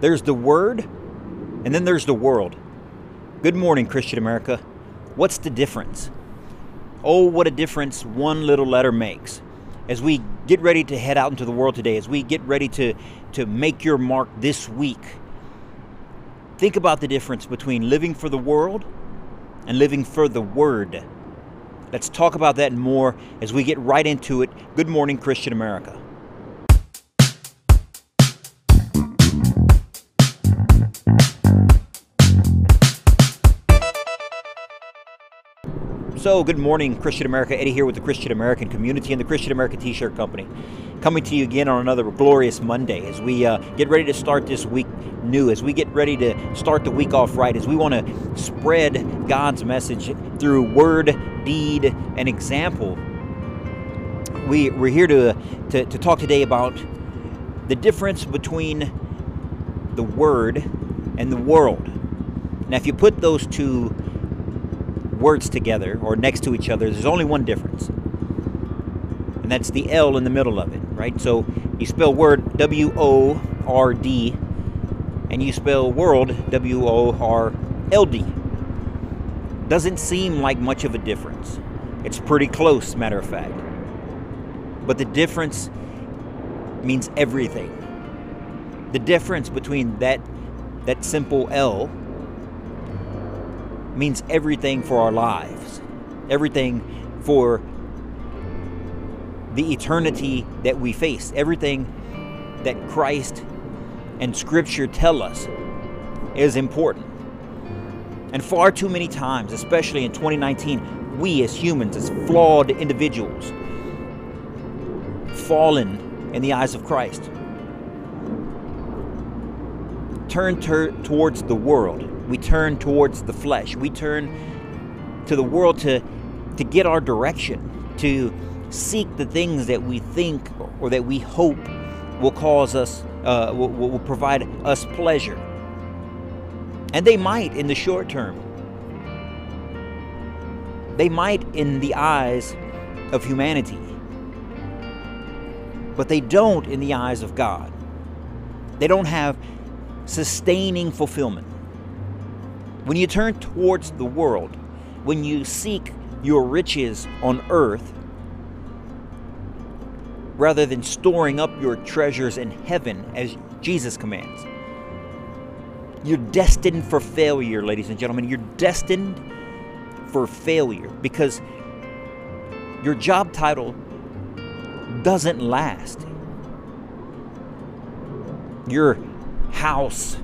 There's the Word, and then there's the world. Good morning, Christian America. What's the difference? Oh, what a difference one little letter makes. As we get ready to head out into the world today, as we get ready to, to make your mark this week, think about the difference between living for the world and living for the Word. Let's talk about that more as we get right into it. Good morning, Christian America. So, good morning, Christian America. Eddie here with the Christian American community and the Christian American T shirt company. Coming to you again on another glorious Monday as we uh, get ready to start this week new, as we get ready to start the week off right, as we want to spread God's message through word, deed, and example. We, we're here to, to, to talk today about the difference between the Word and the world. Now, if you put those two words together or next to each other, there's only one difference. And that's the L in the middle of it, right? So you spell word W O R D and you spell world W O R L D. Doesn't seem like much of a difference. It's pretty close, matter of fact. But the difference means everything. The difference between that that simple L means everything for our lives, everything for the eternity that we face, everything that Christ and Scripture tell us is important. And far too many times, especially in 2019, we as humans, as flawed individuals, fallen in the eyes of Christ, turn ter- towards the world we turn towards the flesh. We turn to the world to, to get our direction, to seek the things that we think or that we hope will cause us, uh, will, will provide us pleasure. And they might in the short term. They might in the eyes of humanity. But they don't in the eyes of God. They don't have sustaining fulfillment. When you turn towards the world, when you seek your riches on earth, rather than storing up your treasures in heaven as Jesus commands, you're destined for failure, ladies and gentlemen. You're destined for failure because your job title doesn't last. Your house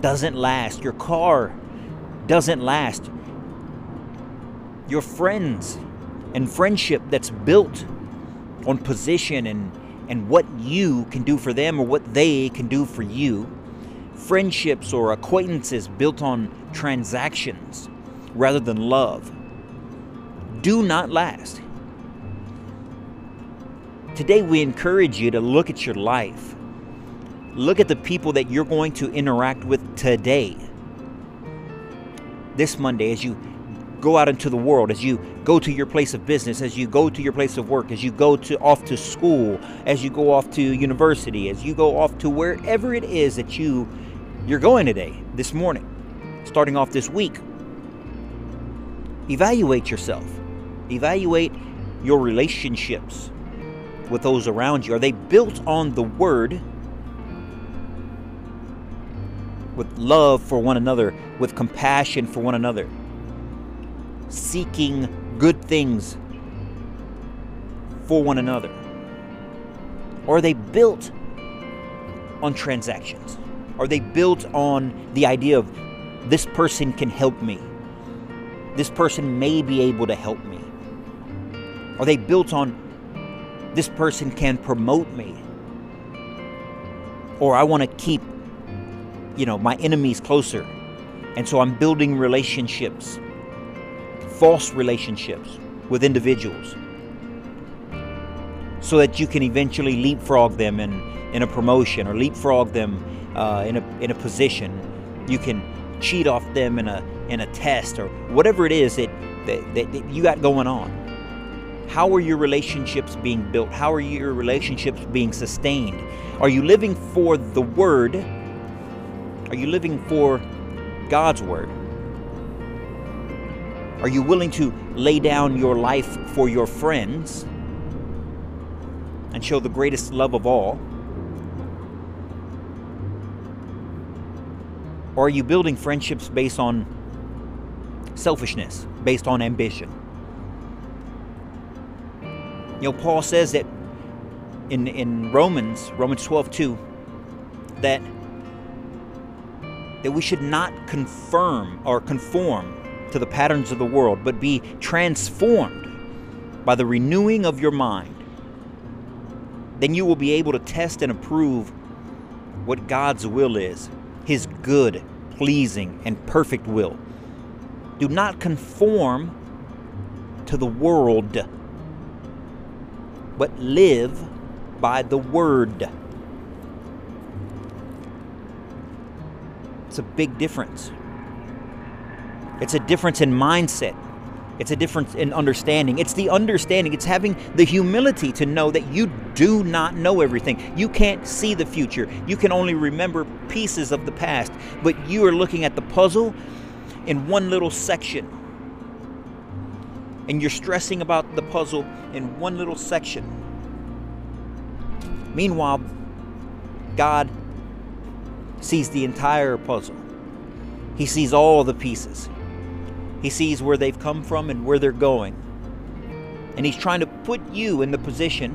doesn't last. Your car doesn't last. Your friends and friendship that's built on position and, and what you can do for them or what they can do for you. Friendships or acquaintances built on transactions rather than love do not last. Today, we encourage you to look at your life Look at the people that you're going to interact with today. This Monday, as you go out into the world, as you go to your place of business, as you go to your place of work, as you go to off to school, as you go off to university, as you go off to wherever it is that you you're going today, this morning, starting off this week. Evaluate yourself. Evaluate your relationships with those around you. Are they built on the word with love for one another, with compassion for one another, seeking good things for one another? Or are they built on transactions? Are they built on the idea of this person can help me? This person may be able to help me? Are they built on this person can promote me? Or I want to keep you know, my enemies closer. And so I'm building relationships, false relationships with individuals, so that you can eventually leapfrog them in, in a promotion or leapfrog them uh, in, a, in a position. You can cheat off them in a, in a test or whatever it is that, that, that, that you got going on. How are your relationships being built? How are your relationships being sustained? Are you living for the word Are you living for God's word? Are you willing to lay down your life for your friends and show the greatest love of all? Or are you building friendships based on selfishness, based on ambition? You know, Paul says that in, in Romans, Romans 12 2, that, that we should not confirm or conform to the patterns of the world, but be transformed by the renewing of your mind. Then you will be able to test and approve what God's will is, His good, pleasing, and perfect will. Do not conform to the world, but live by the Word. It's a big difference. It's a difference in mindset. It's a difference in understanding. It's the understanding. It's having the humility to know that you do not know everything. You can't see the future. You can only remember pieces of the past. But you are looking at the puzzle in one little section. And you're stressing about the puzzle in one little section. Meanwhile, God sees the entire puzzle. He sees all the pieces. He sees where they've come from and where they're going. And He's trying to put you in the position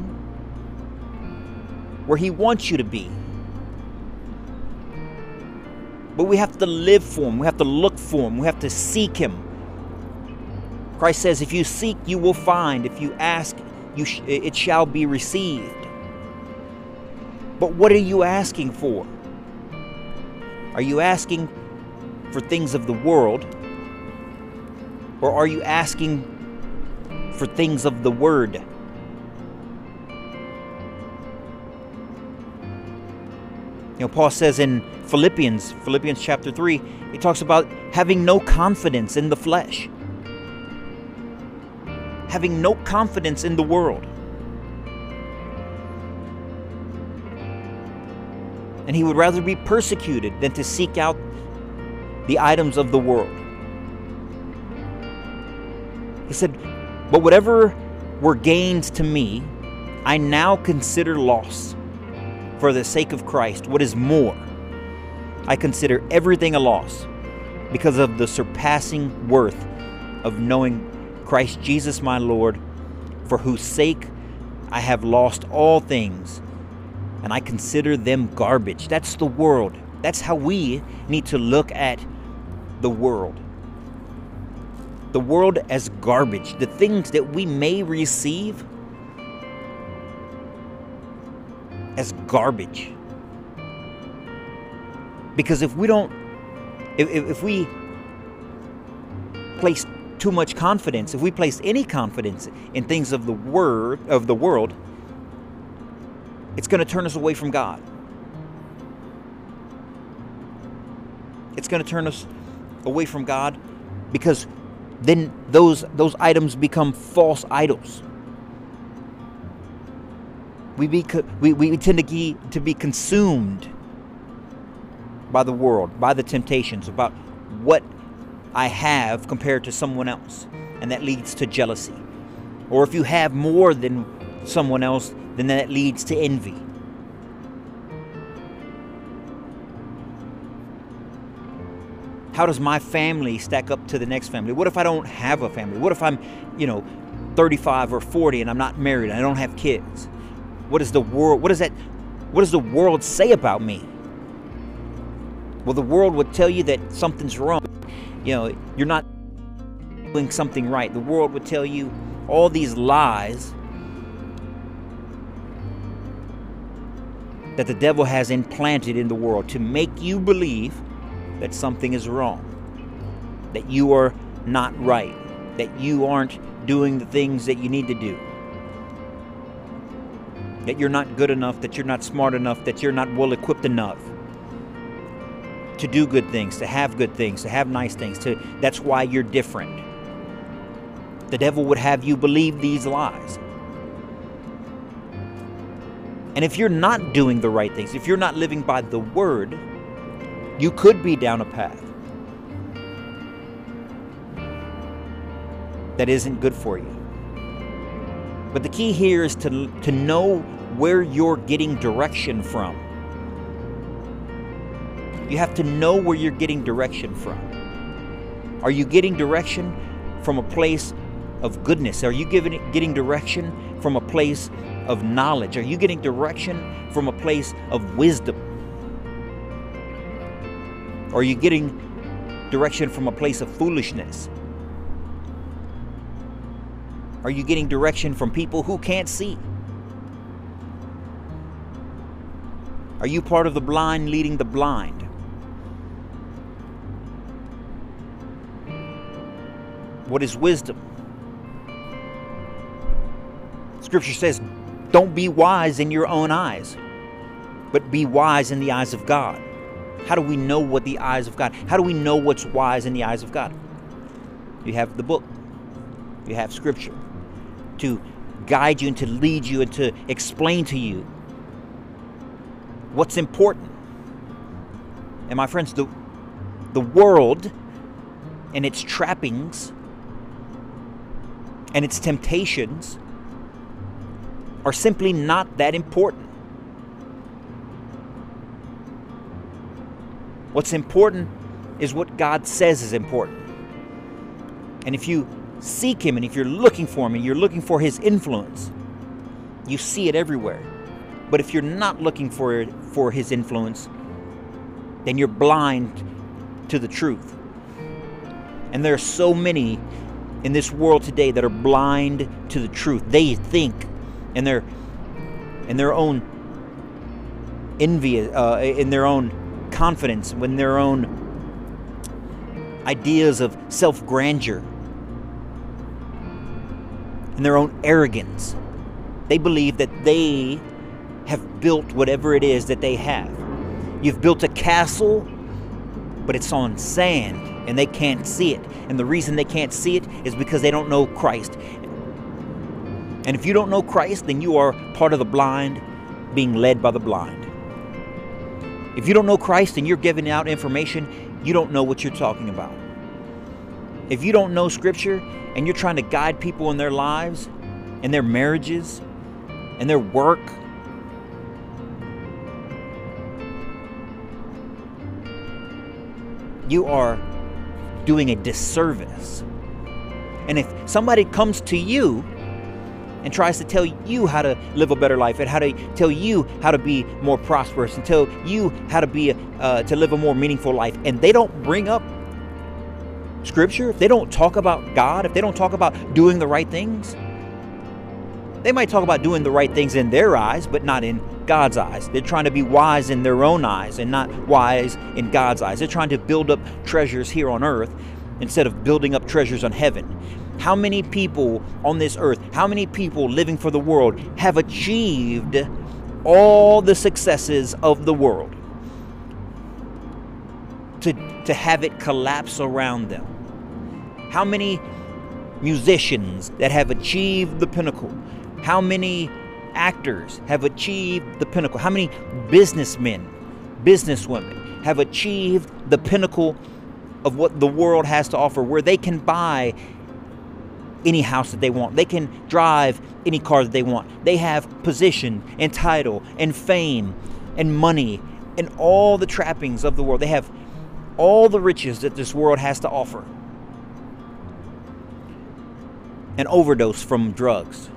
where He wants you to be. But we have to live for Him, we have to look for Him, we have to seek Him. Christ says, If you seek, you will find. If you ask, you sh- it shall be received. But what are you asking for? Are you asking for things of the world? Or are you asking for things of the Word? You know, Paul says in Philippians, Philippians chapter 3, he talks about having no confidence in the flesh, having no confidence in the world. And he would rather be persecuted than to seek out the items of the world. He said, But whatever were gains to me, I now consider loss for the sake of Christ. What is more, I consider everything a loss because of the surpassing worth of knowing Christ Jesus my Lord, for whose sake I have lost all things and I consider them garbage. That's the world. That's how we need to look at the world. The world as garbage. The things that we may receive as garbage. Because if we don't, if, if we place too much confidence, if we place any confidence in things of the word of the world, it's going to turn us away from God. It's going to turn us away from God because then those those items become false idols. We, be, we, we tend to, be, to be consumed by the world, by the temptations, about what I have compared to someone else. And that leads to jealousy. Or if you have more than someone else, then that leads to envy. How does my family stack up to the next family? What if I don't have a family? What if I'm, you know, 35 or 40 and I'm not married and I don't have kids? What is the world what does that what does the world say about me? Well, the world would tell you that something's wrong. You know, you're not doing something right. The world would tell you all these lies that the devil has implanted in the world to make you believe that something is wrong, that you are not right, that you aren't doing the things that you need to do, that you're not good enough, that you're not smart enough, that you're not well equipped enough to do good things, to have good things, to have nice things, to that's why you're different. The devil would have you believe these lies. And if you're not doing the right things, if you're not living by the word, You could be down a path that isn't good for you. But the key here is to, to know where you're getting direction from. You have to know where you're getting direction from. Are you getting direction from a place of goodness? Are you giving, getting direction from a place of knowledge? Are you getting direction from a place of wisdom? Or are you getting direction from a place of foolishness? Are you getting direction from people who can't see? Are you part of the blind leading the blind? What is wisdom? Scripture says, don't be wise in your own eyes, but be wise in the eyes of God. How do we know what the eyes of God? How do we know what's wise in the eyes of God? You have the book. You have scripture to guide you and to lead you and to explain to you what's important. And my friends, the the world and its trappings and its temptations are simply not that important. What's important is what God says is important. And if you seek Him and if you're looking for Him and you're looking for His influence, you see it everywhere. But if you're not looking for, it, for His influence, then you're blind to the truth. And there are so many in this world today that are blind to the truth. They think in their in their own envy, uh, in their own confidence, in their own ideas of self grandeur, in their own arrogance. They believe that they have built whatever it is that they have. You've built a castle, but it's on sand and they can't see it. And the reason they can't see it is because they don't know Christ. And if you don't know Christ, then you are part of the blind being led by the blind. If you don't know Christ and you're giving out information, you don't know what you're talking about. If you don't know Scripture and you're trying to guide people in their lives, in their marriages, in their work, you are doing a disservice. And if somebody comes to you and tries to tell you how to live a better life and how to tell you how to be more prosperous and tell you how to be uh, to live a more meaningful life. And they don't bring up scripture. If they don't talk about god if they don't talk about doing the right things they might talk about doing the right things in their eyes but not in god's eyes. They're trying to be wise in their own eyes and not wise in god's eyes. They're trying to build up treasures here on earth instead of building up treasures on heaven how many people on this earth, how many people living for the world have achieved all the successes of the world to, to have it collapse around them? How many musicians that have achieved the pinnacle? How many actors have achieved the pinnacle? How many businessmen, businesswomen have achieved the pinnacle of what the world has to offer, where they can buy any house that they want. They can drive any car that they want. They have position and title and fame and money and all the trappings of the world. They have all the riches that this world has to offer. An overdose from drugs,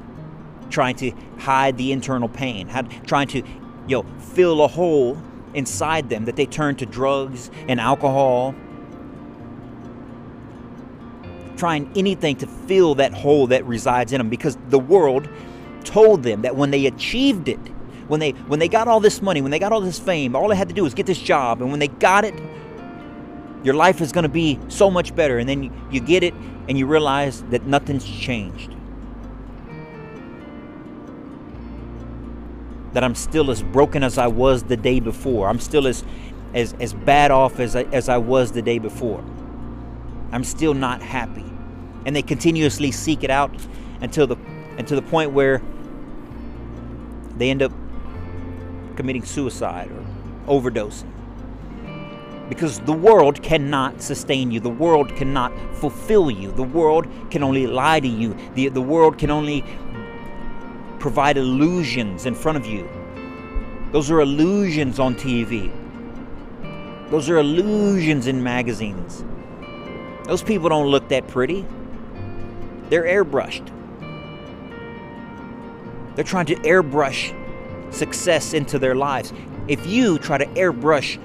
trying to hide the internal pain, trying to, you know, fill a hole inside them that they turn to drugs and alcohol trying anything to fill that hole that resides in them because the world told them that when they achieved it, when they when they got all this money, when they got all this fame, all they had to do was get this job and when they got it, your life is going to be so much better and then you, get it and you realize that nothing's changed. That I'm still as broken as I was the day before. I'm still as as, as bad off as I, as I was the day before. I'm still not happy. And they continuously seek it out until the until the point where they end up committing suicide or overdosing. Because the world cannot sustain you. The world cannot fulfill you. The world can only lie to you. The, the world can only provide illusions in front of you. Those are illusions on TV. Those are illusions in magazines. Those people don't look that pretty. They're airbrushed. They're trying to airbrush success into their lives. If you try to airbrush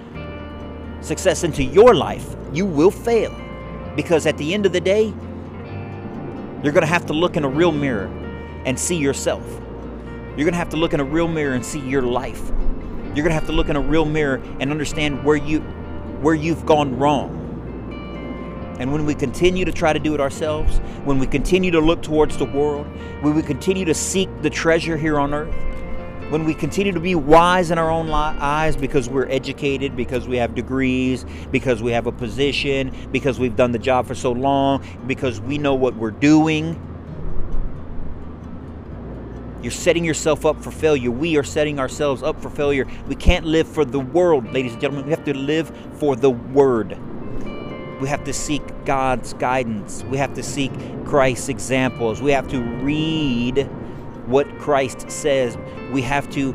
success into your life, you will fail. Because at the end of the day, you're going to have to look in a real mirror and see yourself. You're going to have to look in a real mirror and see your life. You're going to have to look in a real mirror and understand where you where you've gone wrong. And when we continue to try to do it ourselves, when we continue to look towards the world, when we continue to seek the treasure here on earth, when we continue to be wise in our own eyes because we're educated, because we have degrees, because we have a position, because we've done the job for so long, because we know what we're doing, you're setting yourself up for failure. We are setting ourselves up for failure. We can't live for the world, ladies and gentlemen. We have to live for the Word. We have to seek God's guidance. We have to seek Christ's examples. We have to read what Christ says. We have to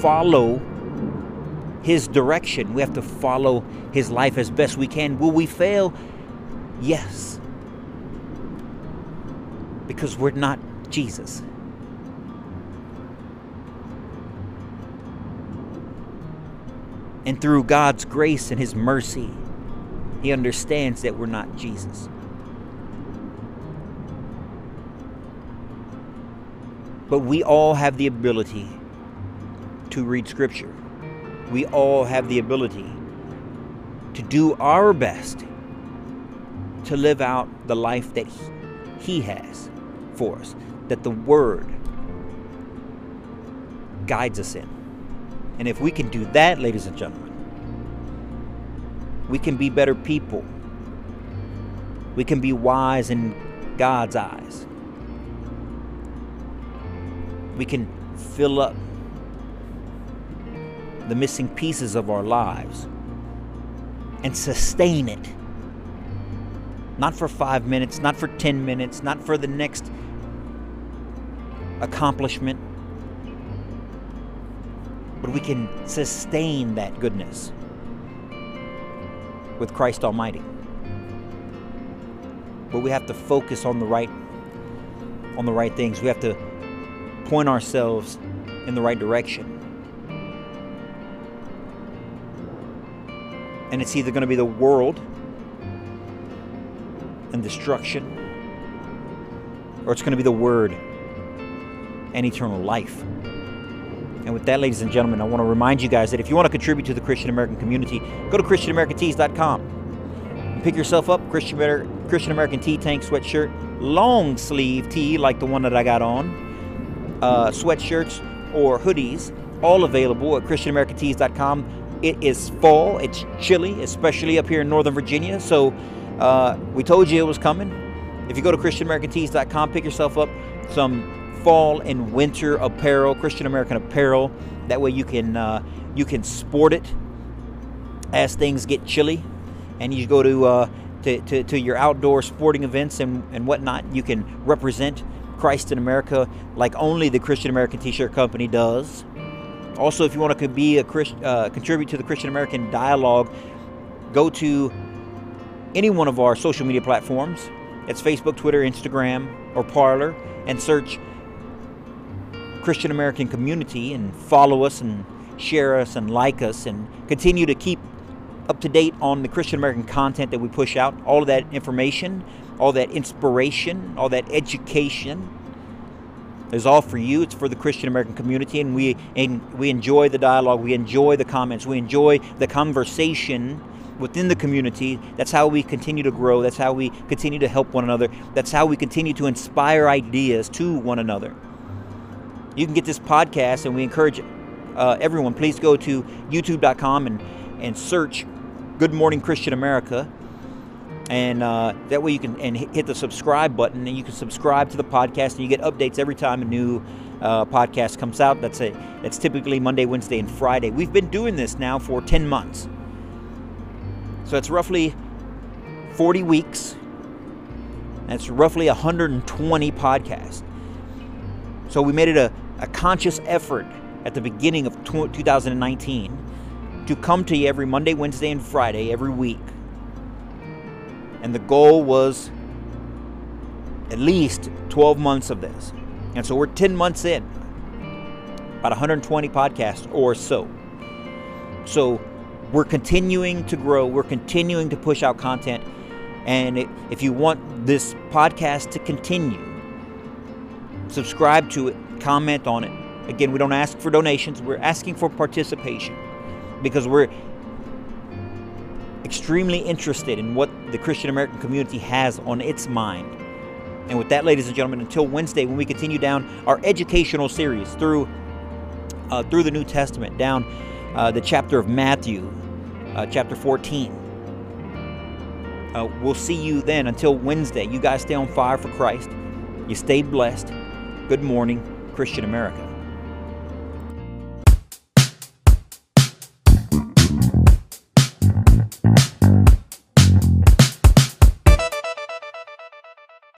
follow His direction. We have to follow His life as best we can. Will we fail? Yes. Because we're not Jesus. And through God's grace and His mercy, He understands that we're not Jesus. But we all have the ability to read Scripture. We all have the ability to do our best to live out the life that He has for us, that the Word guides us in. And if we can do that, ladies and gentlemen, we can be better people. We can be wise in God's eyes. We can fill up the missing pieces of our lives and sustain it. Not for five minutes, not for 10 minutes, not for the next accomplishment, but we can sustain that goodness with Christ Almighty. But we have to focus on the right on the right things. We have to point ourselves in the right direction. And it's either going to be the world and destruction, or it's going to be the Word and eternal life. And with that, ladies and gentlemen, I want to remind you guys that if you want to contribute to the Christian American community, go to ChristianAmericanTees.com pick yourself up Christian, Christian American Tea Tank sweatshirt, long sleeve tee like the one that I got on, uh, sweatshirts or hoodies, all available at ChristianAmericanTees.com. It is fall, it's chilly, especially up here in Northern Virginia. So uh, we told you it was coming. If you go to ChristianAmericanTees.com, pick yourself up some fall and winter apparel, Christian American apparel. That way you can uh, you can sport it as things get chilly, and you go to, uh, to, to, to your outdoor sporting events and, and whatnot. You can represent Christ in America like only the Christian American T-shirt company does. Also, if you want to be a Christ, uh, contribute to the Christian American dialogue, go to any one of our social media platforms. It's Facebook, Twitter, Instagram, or Parler, and search Christian American community and follow us and share us and like us and continue to keep up to date on the Christian American content that we push out. All of that information, all that inspiration, all that education is all for you. It's for the Christian American community, and we and we enjoy the dialogue. We enjoy the comments. We enjoy the conversation within the community. That's how we continue to grow. That's how we continue to help one another. That's how we continue to inspire ideas to one another you can get this podcast, and we encourage uh, everyone, please go to youtube.com and, and search Good Morning Christian America. And uh, that way you can and hit the subscribe button, and you can subscribe to the podcast, and you get updates every time a new uh, podcast comes out. That's a that's typically Monday, Wednesday, and Friday. We've been doing this now for ten months, So it's roughly 40 weeks. That's roughly 120 podcasts. So we made it a, a conscious effort at the beginning of 2019 to come to you every Monday, Wednesday, and Friday every week. And the goal was at least 12 months of this. And so we're 10 months in, about 120 podcasts or so. So we're continuing to grow, we're continuing to push out content. And if you want this podcast to continue, subscribe to it, comment on it. Again, we don't ask for donations, we're asking for participation because we're extremely interested in what the Christian American community has on its mind. And with that, ladies and gentlemen, until Wednesday, when we continue down our educational series through uh, through the New Testament, down uh, the chapter of Matthew, uh, chapter 14. Uh, we'll see you then. Until Wednesday, you guys stay on fire for Christ. You stay blessed. Good morning, Christian America.